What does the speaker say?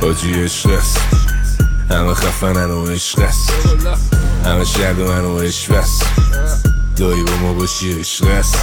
حاجی عشق است. همه خفنن و عشق است. همه شرد و من و عشق است. دایی با ما باشی عشق است.